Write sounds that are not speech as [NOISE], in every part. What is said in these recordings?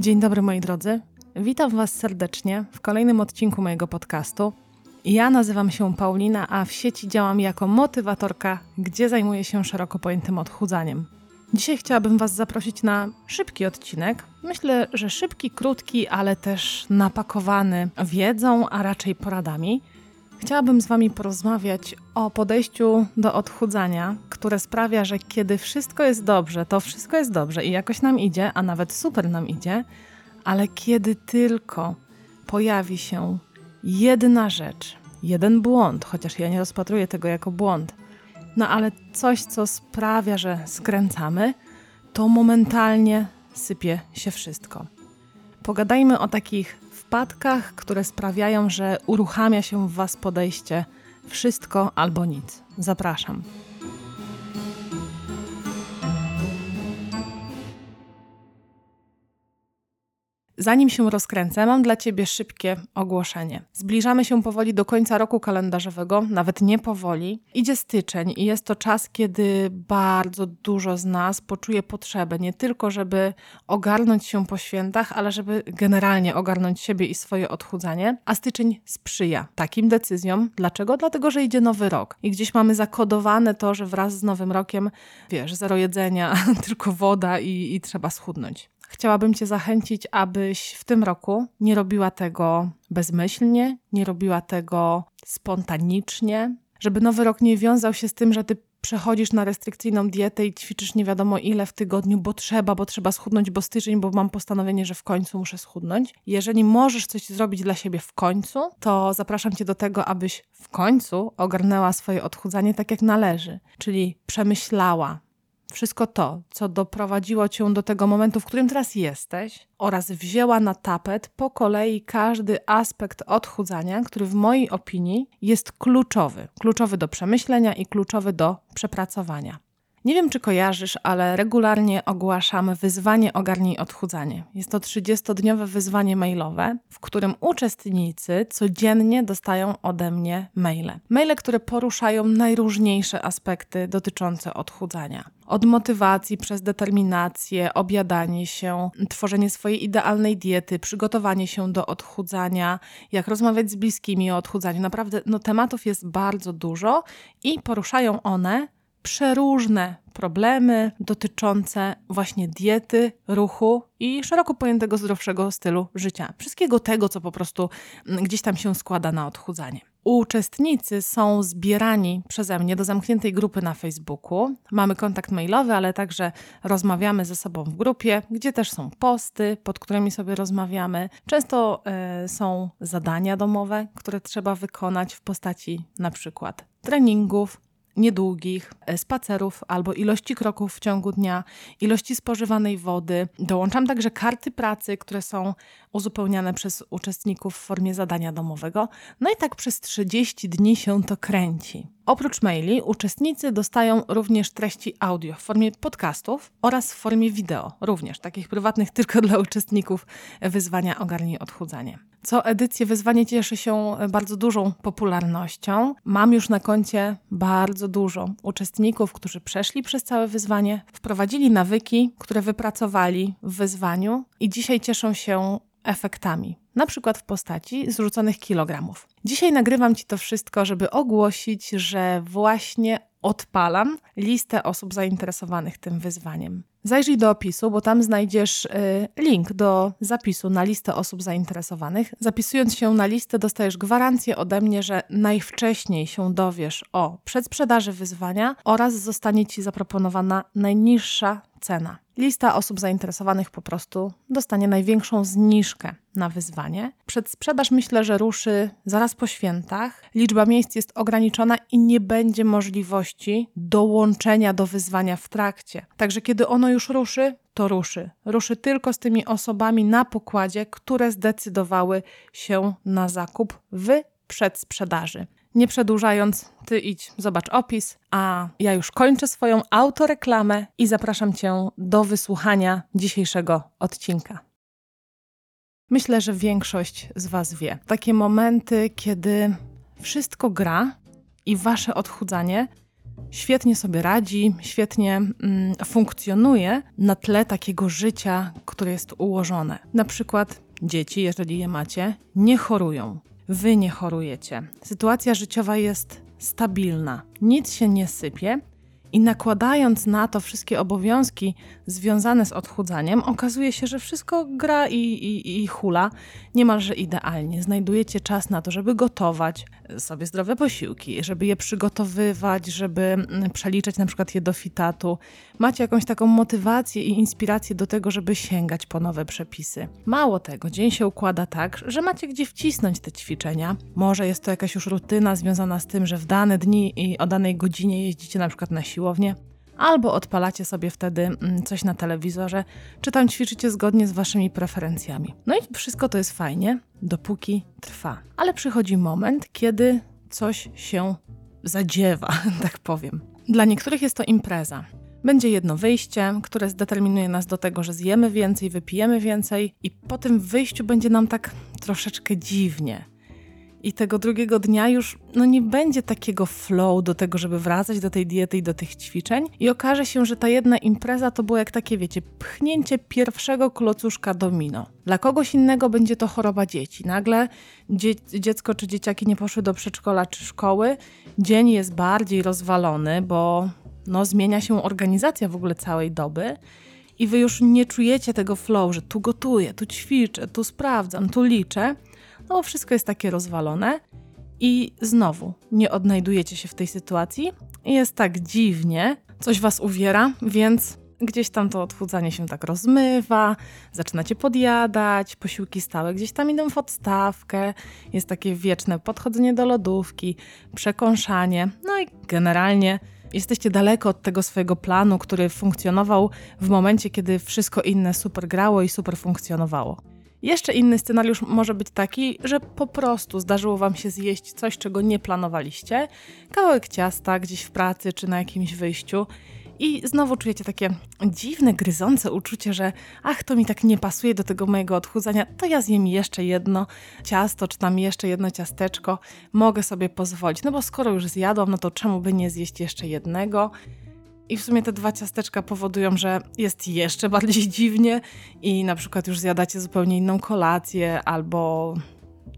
Dzień dobry moi drodzy. Witam Was serdecznie w kolejnym odcinku mojego podcastu. Ja nazywam się Paulina, a w sieci działam jako motywatorka, gdzie zajmuję się szeroko pojętym odchudzaniem. Dzisiaj chciałabym Was zaprosić na szybki odcinek. Myślę, że szybki, krótki, ale też napakowany wiedzą, a raczej poradami. Chciałabym z Wami porozmawiać o podejściu do odchudzania, które sprawia, że kiedy wszystko jest dobrze, to wszystko jest dobrze i jakoś nam idzie, a nawet super nam idzie, ale kiedy tylko pojawi się jedna rzecz, jeden błąd, chociaż ja nie rozpatruję tego jako błąd, no ale coś, co sprawia, że skręcamy, to momentalnie sypie się wszystko. Pogadajmy o takich wpadkach, które sprawiają, że uruchamia się w Was podejście wszystko albo nic. Zapraszam. Zanim się rozkręcę, mam dla Ciebie szybkie ogłoszenie. Zbliżamy się powoli do końca roku kalendarzowego, nawet nie powoli. Idzie styczeń i jest to czas, kiedy bardzo dużo z nas poczuje potrzebę nie tylko, żeby ogarnąć się po świętach, ale żeby generalnie ogarnąć siebie i swoje odchudzanie. A styczeń sprzyja takim decyzjom. Dlaczego? Dlatego, że idzie nowy rok i gdzieś mamy zakodowane to, że wraz z nowym rokiem, wiesz, zero jedzenia, [LAUGHS] tylko woda i, i trzeba schudnąć chciałabym Cię zachęcić, abyś w tym roku nie robiła tego bezmyślnie, nie robiła tego spontanicznie, żeby nowy rok nie wiązał się z tym, że Ty przechodzisz na restrykcyjną dietę i ćwiczysz nie wiadomo ile w tygodniu, bo trzeba, bo trzeba schudnąć, bo styczeń, bo mam postanowienie, że w końcu muszę schudnąć. Jeżeli możesz coś zrobić dla siebie w końcu, to zapraszam Cię do tego, abyś w końcu ogarnęła swoje odchudzanie tak jak należy, czyli przemyślała, wszystko to, co doprowadziło cię do tego momentu, w którym teraz jesteś, oraz wzięła na tapet po kolei każdy aspekt odchudzania, który w mojej opinii jest kluczowy. Kluczowy do przemyślenia i kluczowy do przepracowania. Nie wiem, czy kojarzysz, ale regularnie ogłaszam wyzwanie Ogarnij Odchudzanie. Jest to 30-dniowe wyzwanie mailowe, w którym uczestnicy codziennie dostają ode mnie maile. Maile, które poruszają najróżniejsze aspekty dotyczące odchudzania. Od motywacji przez determinację, obiadanie się, tworzenie swojej idealnej diety, przygotowanie się do odchudzania, jak rozmawiać z bliskimi o odchudzaniu. Naprawdę no, tematów jest bardzo dużo i poruszają one przeróżne problemy dotyczące właśnie diety, ruchu i szeroko pojętego zdrowszego stylu życia. Wszystkiego tego, co po prostu mm, gdzieś tam się składa na odchudzanie. Uczestnicy są zbierani przeze mnie do zamkniętej grupy na Facebooku. Mamy kontakt mailowy, ale także rozmawiamy ze sobą w grupie, gdzie też są posty, pod którymi sobie rozmawiamy. Często y, są zadania domowe, które trzeba wykonać w postaci na przykład treningów, niedługich e, spacerów albo ilości kroków w ciągu dnia, ilości spożywanej wody. Dołączam także karty pracy, które są uzupełniane przez uczestników w formie zadania domowego. No i tak przez 30 dni się to kręci. Oprócz maili uczestnicy dostają również treści audio w formie podcastów oraz w formie wideo, również takich prywatnych [LAUGHS] tylko dla uczestników wyzwania Ogarnij Odchudzanie. Co edycję wyzwanie cieszy się bardzo dużą popularnością. Mam już na koncie bardzo dużo uczestników, którzy przeszli przez całe wyzwanie, wprowadzili nawyki, które wypracowali w wyzwaniu i dzisiaj cieszą się efektami, na przykład w postaci zrzuconych kilogramów. Dzisiaj nagrywam Ci to wszystko, żeby ogłosić, że właśnie odpalam listę osób zainteresowanych tym wyzwaniem. Zajrzyj do opisu, bo tam znajdziesz y, link do zapisu na listę osób zainteresowanych. Zapisując się na listę, dostajesz gwarancję ode mnie, że najwcześniej się dowiesz o przedsprzedaży wyzwania oraz zostanie Ci zaproponowana najniższa cena. Lista osób zainteresowanych po prostu dostanie największą zniżkę na wyzwanie. Przedsprzedaż myślę, że ruszy zaraz po świętach. Liczba miejsc jest ograniczona i nie będzie możliwości dołączenia do wyzwania w trakcie. Także kiedy ono już ruszy, to ruszy. Ruszy tylko z tymi osobami na pokładzie, które zdecydowały się na zakup w przedsprzedaży. Nie przedłużając, ty idź, zobacz opis, a ja już kończę swoją autoreklamę i zapraszam cię do wysłuchania dzisiejszego odcinka. Myślę, że większość z Was wie. Takie momenty, kiedy wszystko gra i Wasze odchudzanie świetnie sobie radzi, świetnie mm, funkcjonuje na tle takiego życia, które jest ułożone. Na przykład dzieci, jeżeli je macie, nie chorują. Wy nie chorujecie. Sytuacja życiowa jest stabilna. Nic się nie sypie, i nakładając na to wszystkie obowiązki związane z odchudzaniem, okazuje się, że wszystko gra i, i, i hula niemalże idealnie. Znajdujecie czas na to, żeby gotować sobie zdrowe posiłki, żeby je przygotowywać, żeby mm, przeliczać na przykład je do fitatu. Macie jakąś taką motywację i inspirację do tego, żeby sięgać po nowe przepisy. Mało tego, dzień się układa tak, że macie gdzie wcisnąć te ćwiczenia. Może jest to jakaś już rutyna związana z tym, że w dane dni i o danej godzinie jeździcie na przykład na siłownię, albo odpalacie sobie wtedy mm, coś na telewizorze, czy tam ćwiczycie zgodnie z waszymi preferencjami. No i wszystko to jest fajnie, dopóki trwa. Ale przychodzi moment, kiedy coś się zadziewa, [LAUGHS] tak powiem. Dla niektórych jest to impreza. Będzie jedno wyjście, które zdeterminuje nas do tego, że zjemy więcej, wypijemy więcej, i po tym wyjściu będzie nam tak troszeczkę dziwnie. I tego drugiego dnia już no nie będzie takiego flow do tego, żeby wracać do tej diety i do tych ćwiczeń. I okaże się, że ta jedna impreza to było jak takie, wiecie, pchnięcie pierwszego klocuszka domino. Dla kogoś innego będzie to choroba dzieci. Nagle dzie dziecko czy dzieciaki nie poszły do przedszkola czy szkoły. Dzień jest bardziej rozwalony, bo no, zmienia się organizacja w ogóle całej doby i wy już nie czujecie tego flow, że tu gotuję, tu ćwiczę, tu sprawdzam, tu liczę no wszystko jest takie rozwalone. I znowu nie odnajdujecie się w tej sytuacji. Jest tak dziwnie, coś was uwiera, więc gdzieś tam to odchudzanie się tak rozmywa, zaczynacie podjadać, posiłki stałe gdzieś tam idą w odstawkę, jest takie wieczne podchodzenie do lodówki, przekąszanie, no i generalnie jesteście daleko od tego swojego planu, który funkcjonował w momencie, kiedy wszystko inne super grało i super funkcjonowało. Jeszcze inny scenariusz może być taki, że po prostu zdarzyło Wam się zjeść coś, czego nie planowaliście, kawałek ciasta gdzieś w pracy czy na jakimś wyjściu. I znowu czujecie takie dziwne, gryzące uczucie, że ach, to mi tak nie pasuje do tego mojego odchudzania, to ja zjem jeszcze jedno ciasto, czy tam jeszcze jedno ciasteczko, mogę sobie pozwolić. No bo skoro już zjadłam, no to czemu by nie zjeść jeszcze jednego? I w sumie te dwa ciasteczka powodują, że jest jeszcze bardziej [LAUGHS] dziwnie i na przykład już zjadacie zupełnie inną kolację albo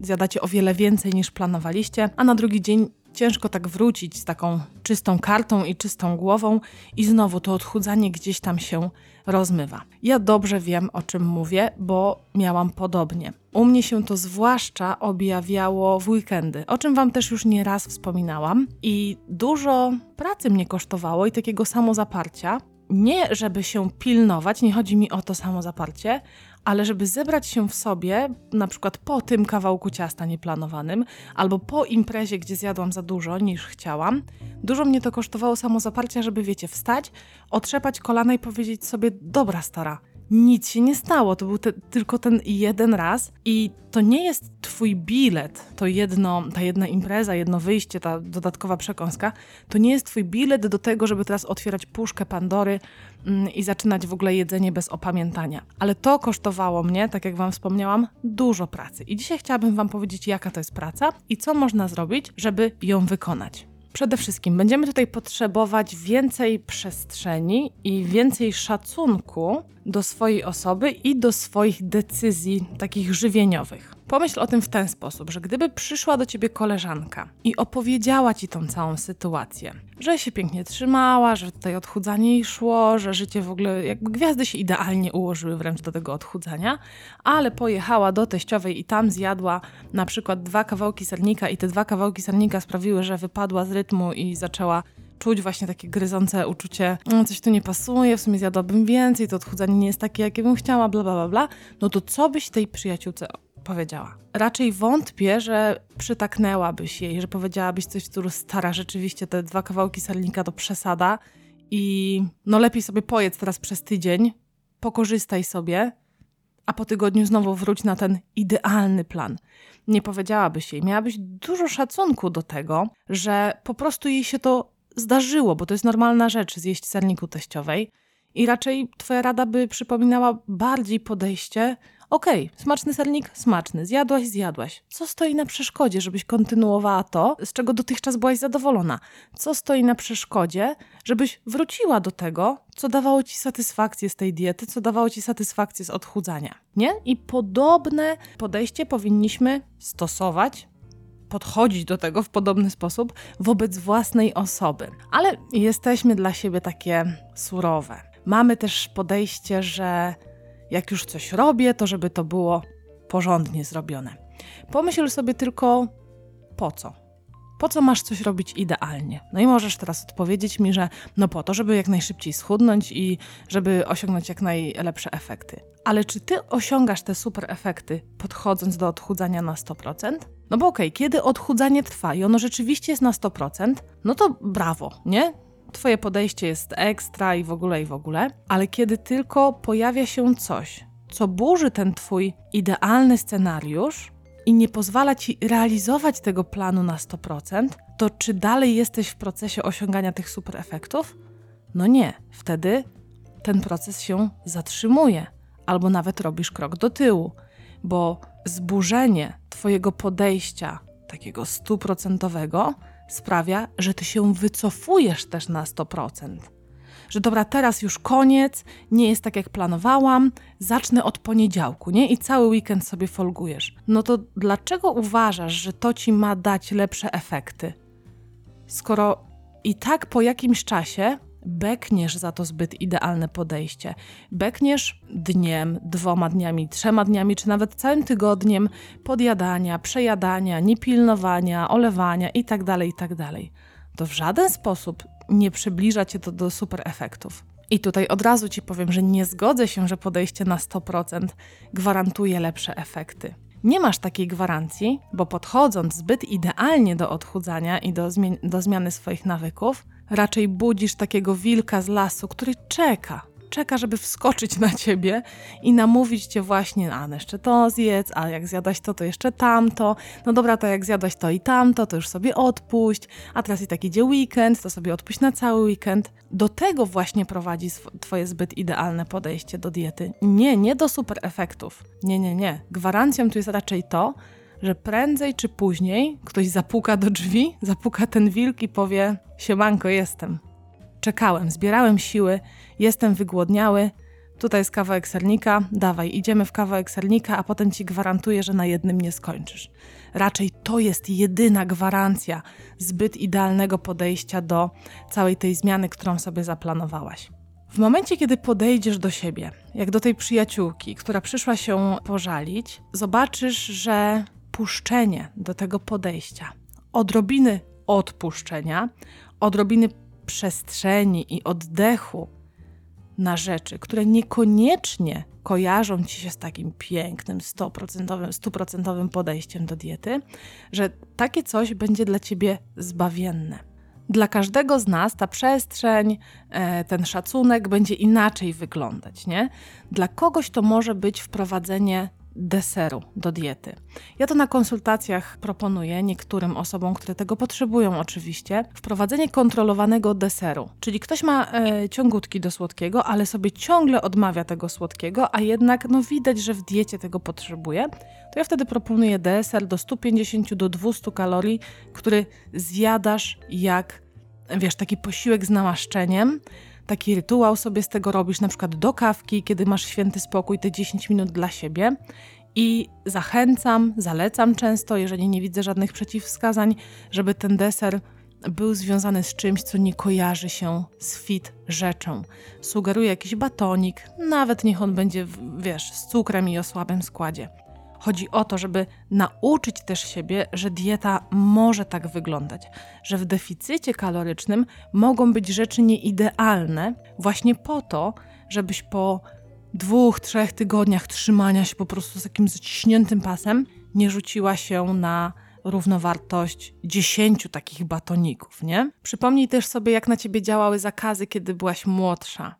zjadacie o wiele więcej niż planowaliście, a na drugi dzień ciężko tak wrócić z taką czystą kartą i czystą głową i znowu to odchudzanie gdzieś tam się rozmywa. Ja dobrze wiem, o czym mówię, bo miałam podobnie. U mnie się to zwłaszcza objawiało w weekendy, o czym Wam też już nie raz wspominałam, i dużo pracy mnie kosztowało i takiego samozaparcia. Nie, żeby się pilnować, nie chodzi mi o to samozaparcie, ale żeby zebrać się w sobie, na przykład po tym kawałku ciasta nieplanowanym, albo po imprezie, gdzie zjadłam za dużo niż chciałam, dużo mnie to kosztowało samozaparcia, żeby wiecie, wstać, otrzepać kolana i powiedzieć sobie: Dobra, stara, nic się nie stało. To był te, tylko ten jeden raz i to nie jest twój bilet, to jedno, ta jedna impreza, jedno wyjście, ta dodatkowa przekąska, to nie jest twój bilet do tego, żeby teraz otwierać puszkę Pandory mm, i zaczynać w ogóle jedzenie bez opamiętania. Ale to kosztowało mnie, tak jak wam wspomniałam, dużo pracy. I dzisiaj chciałabym wam powiedzieć, jaka to jest praca i co można zrobić, żeby ją wykonać. Przede wszystkim będziemy tutaj potrzebować więcej przestrzeni i więcej szacunku do swojej osoby i do swoich decyzji takich żywieniowych. Pomyśl o tym w ten sposób, że gdyby przyszła do ciebie koleżanka i opowiedziała ci tą całą sytuację, że się pięknie trzymała, że tutaj odchudzanie jej szło, że życie w ogóle, jakby gwiazdy się idealnie ułożyły wręcz do tego odchudzania, ale pojechała do teściowej i tam zjadła na przykład dwa kawałki sernika i te dwa kawałki sernika sprawiły, że wypadła z rytmu i zaczęła czuć właśnie takie gryzące uczucie, no coś tu nie pasuje, w sumie zjadłabym więcej, to odchudzanie nie jest takie, jakie bym chciała, bla, bla, bla, bla, no to co byś tej przyjaciółce powiedziała? Raczej wątpię, że przytaknęłabyś jej, że powiedziałabyś coś w stylu stara, rzeczywiście te dwa kawałki sernika to przesada i no lepiej sobie pojedz teraz przez tydzień, pokorzystaj sobie, a po tygodniu znowu wróć na ten idealny plan. Nie powiedziałabyś jej, miałabyś dużo szacunku do tego, że po prostu jej się to zdarzyło, bo to jest normalna rzecz zjeść serniku teściowej. I raczej twoja rada by przypominała bardziej podejście Okej, okay, smaczny sernik, smaczny, zjadłaś, zjadłaś. Co stoi na przeszkodzie, żebyś kontynuowała to, z czego dotychczas byłaś zadowolona? Co stoi na przeszkodzie, żebyś wróciła do tego, co dawało ci satysfakcję z tej diety, co dawało ci satysfakcję z odchudzania? Nie? I podobne podejście powinniśmy stosować podchodzić do tego w podobny sposób wobec własnej osoby. Ale jesteśmy dla siebie takie surowe. Mamy też podejście, że jak już coś robię, to żeby to było porządnie zrobione. Pomyśl sobie tylko po co. Po co masz coś robić idealnie? No i możesz teraz odpowiedzieć mi, że no po to, żeby jak najszybciej schudnąć i żeby osiągnąć jak najlepsze efekty. Ale czy ty osiągasz te super efekty podchodząc do odchudzania na 100%? No bo okej, okay, kiedy odchudzanie trwa i ono rzeczywiście jest na 100%, no to brawo, nie? Twoje podejście jest ekstra i w ogóle, i w ogóle, ale kiedy tylko pojawia się coś, co burzy ten Twój idealny scenariusz i nie pozwala Ci realizować tego planu na 100%, to czy dalej jesteś w procesie osiągania tych super efektów? No nie, wtedy ten proces się zatrzymuje, albo nawet robisz krok do tyłu, bo zburzenie Twojego podejścia, takiego stuprocentowego, sprawia, że Ty się wycofujesz też na 100%. Że dobra, teraz już koniec, nie jest tak jak planowałam, zacznę od poniedziałku, nie? I cały weekend sobie folgujesz. No to dlaczego uważasz, że to ci ma dać lepsze efekty? Skoro i tak po jakimś czasie bekniesz za to zbyt idealne podejście. Bekniesz dniem, dwoma dniami, trzema dniami, czy nawet całym tygodniem podjadania, przejadania, niepilnowania, olewania itd., tak itd. Tak to w żaden sposób nie przybliża cię to do super efektów. I tutaj od razu ci powiem, że nie zgodzę się, że podejście na 100% gwarantuje lepsze efekty. Nie masz takiej gwarancji, bo podchodząc zbyt idealnie do odchudzania i do, do zmiany swoich nawyków, raczej budzisz takiego wilka z lasu, który czeka, czeka, żeby wskoczyć na ciebie i namówić cię właśnie, a jeszcze to zjedz, a jak zjadłaś to, to jeszcze tamto. No dobra, to jak zjadłaś to i tamto, to już sobie odpuść, a teraz i tak idzie weekend, to sobie odpuść na cały weekend. Do tego właśnie prowadzi twoje zbyt idealne podejście do diety. Nie, nie do super efektów. Nie, nie, nie. Gwarancją tu jest raczej to, że prędzej czy później ktoś zapuka do drzwi, zapuka ten wilk i powie: Siemanko, jestem. Czekałem, zbierałem siły, jestem wygłodniały. Tutaj jest kawałek sernika, dawaj, idziemy w kawałek sernika, a potem ci gwarantuję, że na jednym nie skończysz. Raczej to jest jedyna gwarancja zbyt idealnego podejścia do całej tej zmiany, którą sobie zaplanowałaś. W momencie, kiedy podejdziesz do siebie, jak do tej przyjaciółki, która przyszła się pożalić, zobaczysz, że puszczenie do tego podejścia, odrobiny odpuszczenia, odrobiny przestrzeni i oddechu na rzeczy, które niekoniecznie kojarzą ci się z takim pięknym, 100%, 100% podejściem do diety, że takie coś będzie dla ciebie zbawienne. Dla każdego z nas ta przestrzeń, e, ten szacunek będzie inaczej wyglądać, nie? Dla kogoś to może być wprowadzenie deseru do diety. Ja to na konsultacjach proponuję niektórym osobom, które tego potrzebują oczywiście, wprowadzenie kontrolowanego deseru. Czyli ktoś ma e, ciągutki do słodkiego, ale sobie ciągle odmawia tego słodkiego, a jednak no widać, że w diecie tego potrzebuje. To ja wtedy proponuję deser do 150 do 200 kalorii, który zjadasz jak wiesz, taki posiłek z namaszczeniem, taki rytuał sobie z tego robisz, na przykład do kawki, kiedy masz święty spokój, te 10 minut dla siebie. I zachęcam, zalecam często, jeżeli nie widzę żadnych przeciwwskazań, żeby ten deser był związany z czymś, co nie kojarzy się z fit rzeczą. Sugeruję jakiś batonik, nawet niech on będzie, wiesz, z cukrem i o słabym składzie. Chodzi o to, żeby nauczyć też siebie, że dieta może tak wyglądać, że w deficycie kalorycznym mogą być rzeczy nieidealne, właśnie po to, żebyś po dwóch, trzech tygodniach trzymania się po prostu z takim zaciśniętym pasem nie rzuciła się na równowartość dziesięciu takich batoników, nie? Przypomnij też sobie, jak na ciebie działały zakazy, kiedy byłaś młodsza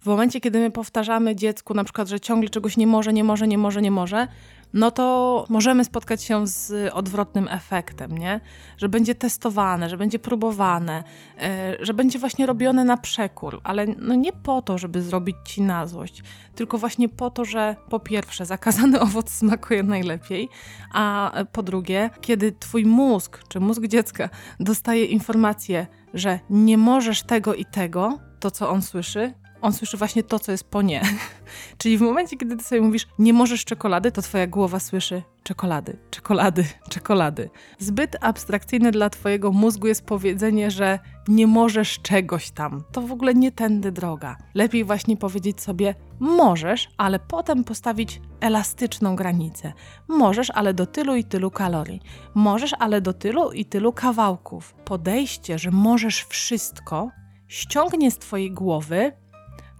W momencie, kiedy my powtarzamy dziecku na przykład, że ciągle czegoś nie może, nie może, nie może, nie może, no to możemy spotkać się z odwrotnym efektem, nie? Że będzie testowane, że będzie próbowane, yy, że będzie właśnie robione na przekór, ale no nie po to, żeby zrobić ci na złość, tylko właśnie po to, że po pierwsze zakazany [LAUGHS] owoc smakuje najlepiej, a po drugie, kiedy twój mózg, czy mózg dziecka dostaje informację, że nie możesz tego i tego, to co on słyszy, on słyszy właśnie to, co jest po nie. [LAUGHS] Czyli w momencie, kiedy ty sobie mówisz, nie możesz czekolady, to twoja głowa słyszy czekolady, czekolady, czekolady. Zbyt abstrakcyjne dla twojego mózgu jest powiedzenie, że nie możesz czegoś tam. To w ogóle nie tędy droga. Lepiej właśnie powiedzieć sobie, możesz, ale potem postawić elastyczną granicę. Możesz, ale do tylu i tylu kalorii. Możesz, ale do tylu i tylu kawałków. Podejście, że możesz wszystko, ściągnie z twojej głowy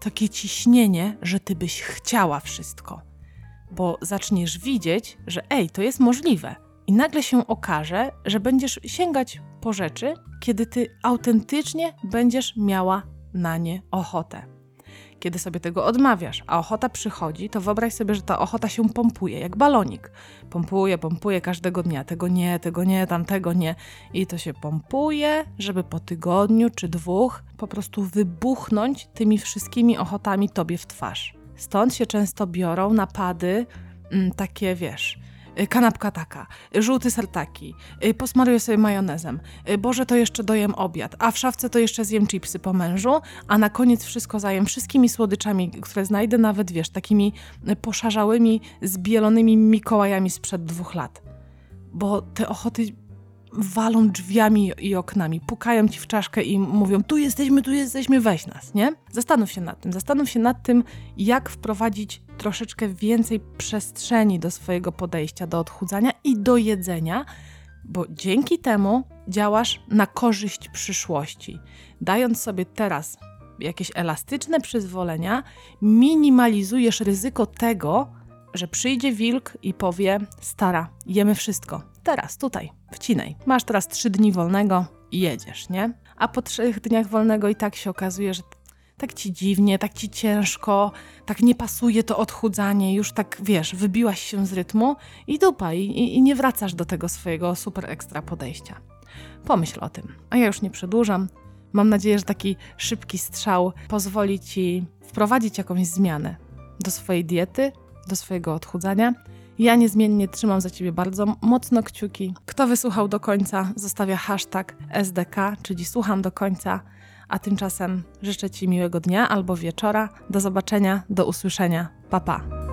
takie ciśnienie, że ty byś chciała wszystko, bo zaczniesz widzieć, że ej, to jest możliwe. I nagle się okaże, że będziesz sięgać po rzeczy, kiedy ty autentycznie będziesz miała na nie ochotę. Kiedy sobie tego odmawiasz, a ochota przychodzi, to wyobraź sobie, że ta ochota się pompuje, jak balonik. Pompuje, pompuje każdego dnia. Tego nie, tego nie, tamtego nie. I to się pompuje, żeby po tygodniu czy dwóch po prostu wybuchnąć tymi wszystkimi ochotami tobie w twarz. Stąd się często biorą napady, mm, takie wiesz, kanapka taka, żółty ser taki, y, posmaruję sobie majonezem, y, Boże, to jeszcze dojem obiad, a w szafce to jeszcze zjem chipsy po mężu, a na koniec wszystko zajem wszystkimi słodyczami, które znajdę, nawet wiesz, takimi poszarzałymi, zbielonymi Mikołajami sprzed dwóch lat. Bo te ochoty walą drzwiami i oknami, pukają ci w czaszkę i mówią: Tu jesteśmy, tu jesteśmy, weź nas, nie? Zastanów się nad tym. Zastanów się nad tym, jak wprowadzić troszeczkę więcej przestrzeni do swojego podejścia do odchudzania i do jedzenia, bo dzięki temu działasz na korzyść przyszłości. Dając sobie teraz jakieś elastyczne przyzwolenia, minimalizujesz ryzyko tego, że przyjdzie wilk i powie: Stara, jemy wszystko. Teraz, tutaj, wcinaj. Masz teraz trzy dni wolnego i jedziesz, nie? A po trzech dniach wolnego i tak się okazuje, że tak ci dziwnie, tak ci ciężko, tak nie pasuje to odchudzanie, już tak wiesz, wybiłaś się z rytmu i dupa, i, i nie wracasz do tego swojego super ekstra podejścia. Pomyśl o tym. A ja już nie przedłużam. Mam nadzieję, że taki szybki strzał pozwoli ci wprowadzić jakąś zmianę do swojej diety, do swojego odchudzania. Ja niezmiennie trzymam za Ciebie bardzo mocno kciuki. Kto wysłuchał do końca, zostawia hashtag SDK, czyli słucham do końca. A tymczasem życzę Ci miłego dnia albo wieczora. Do zobaczenia, do usłyszenia. Pa pa.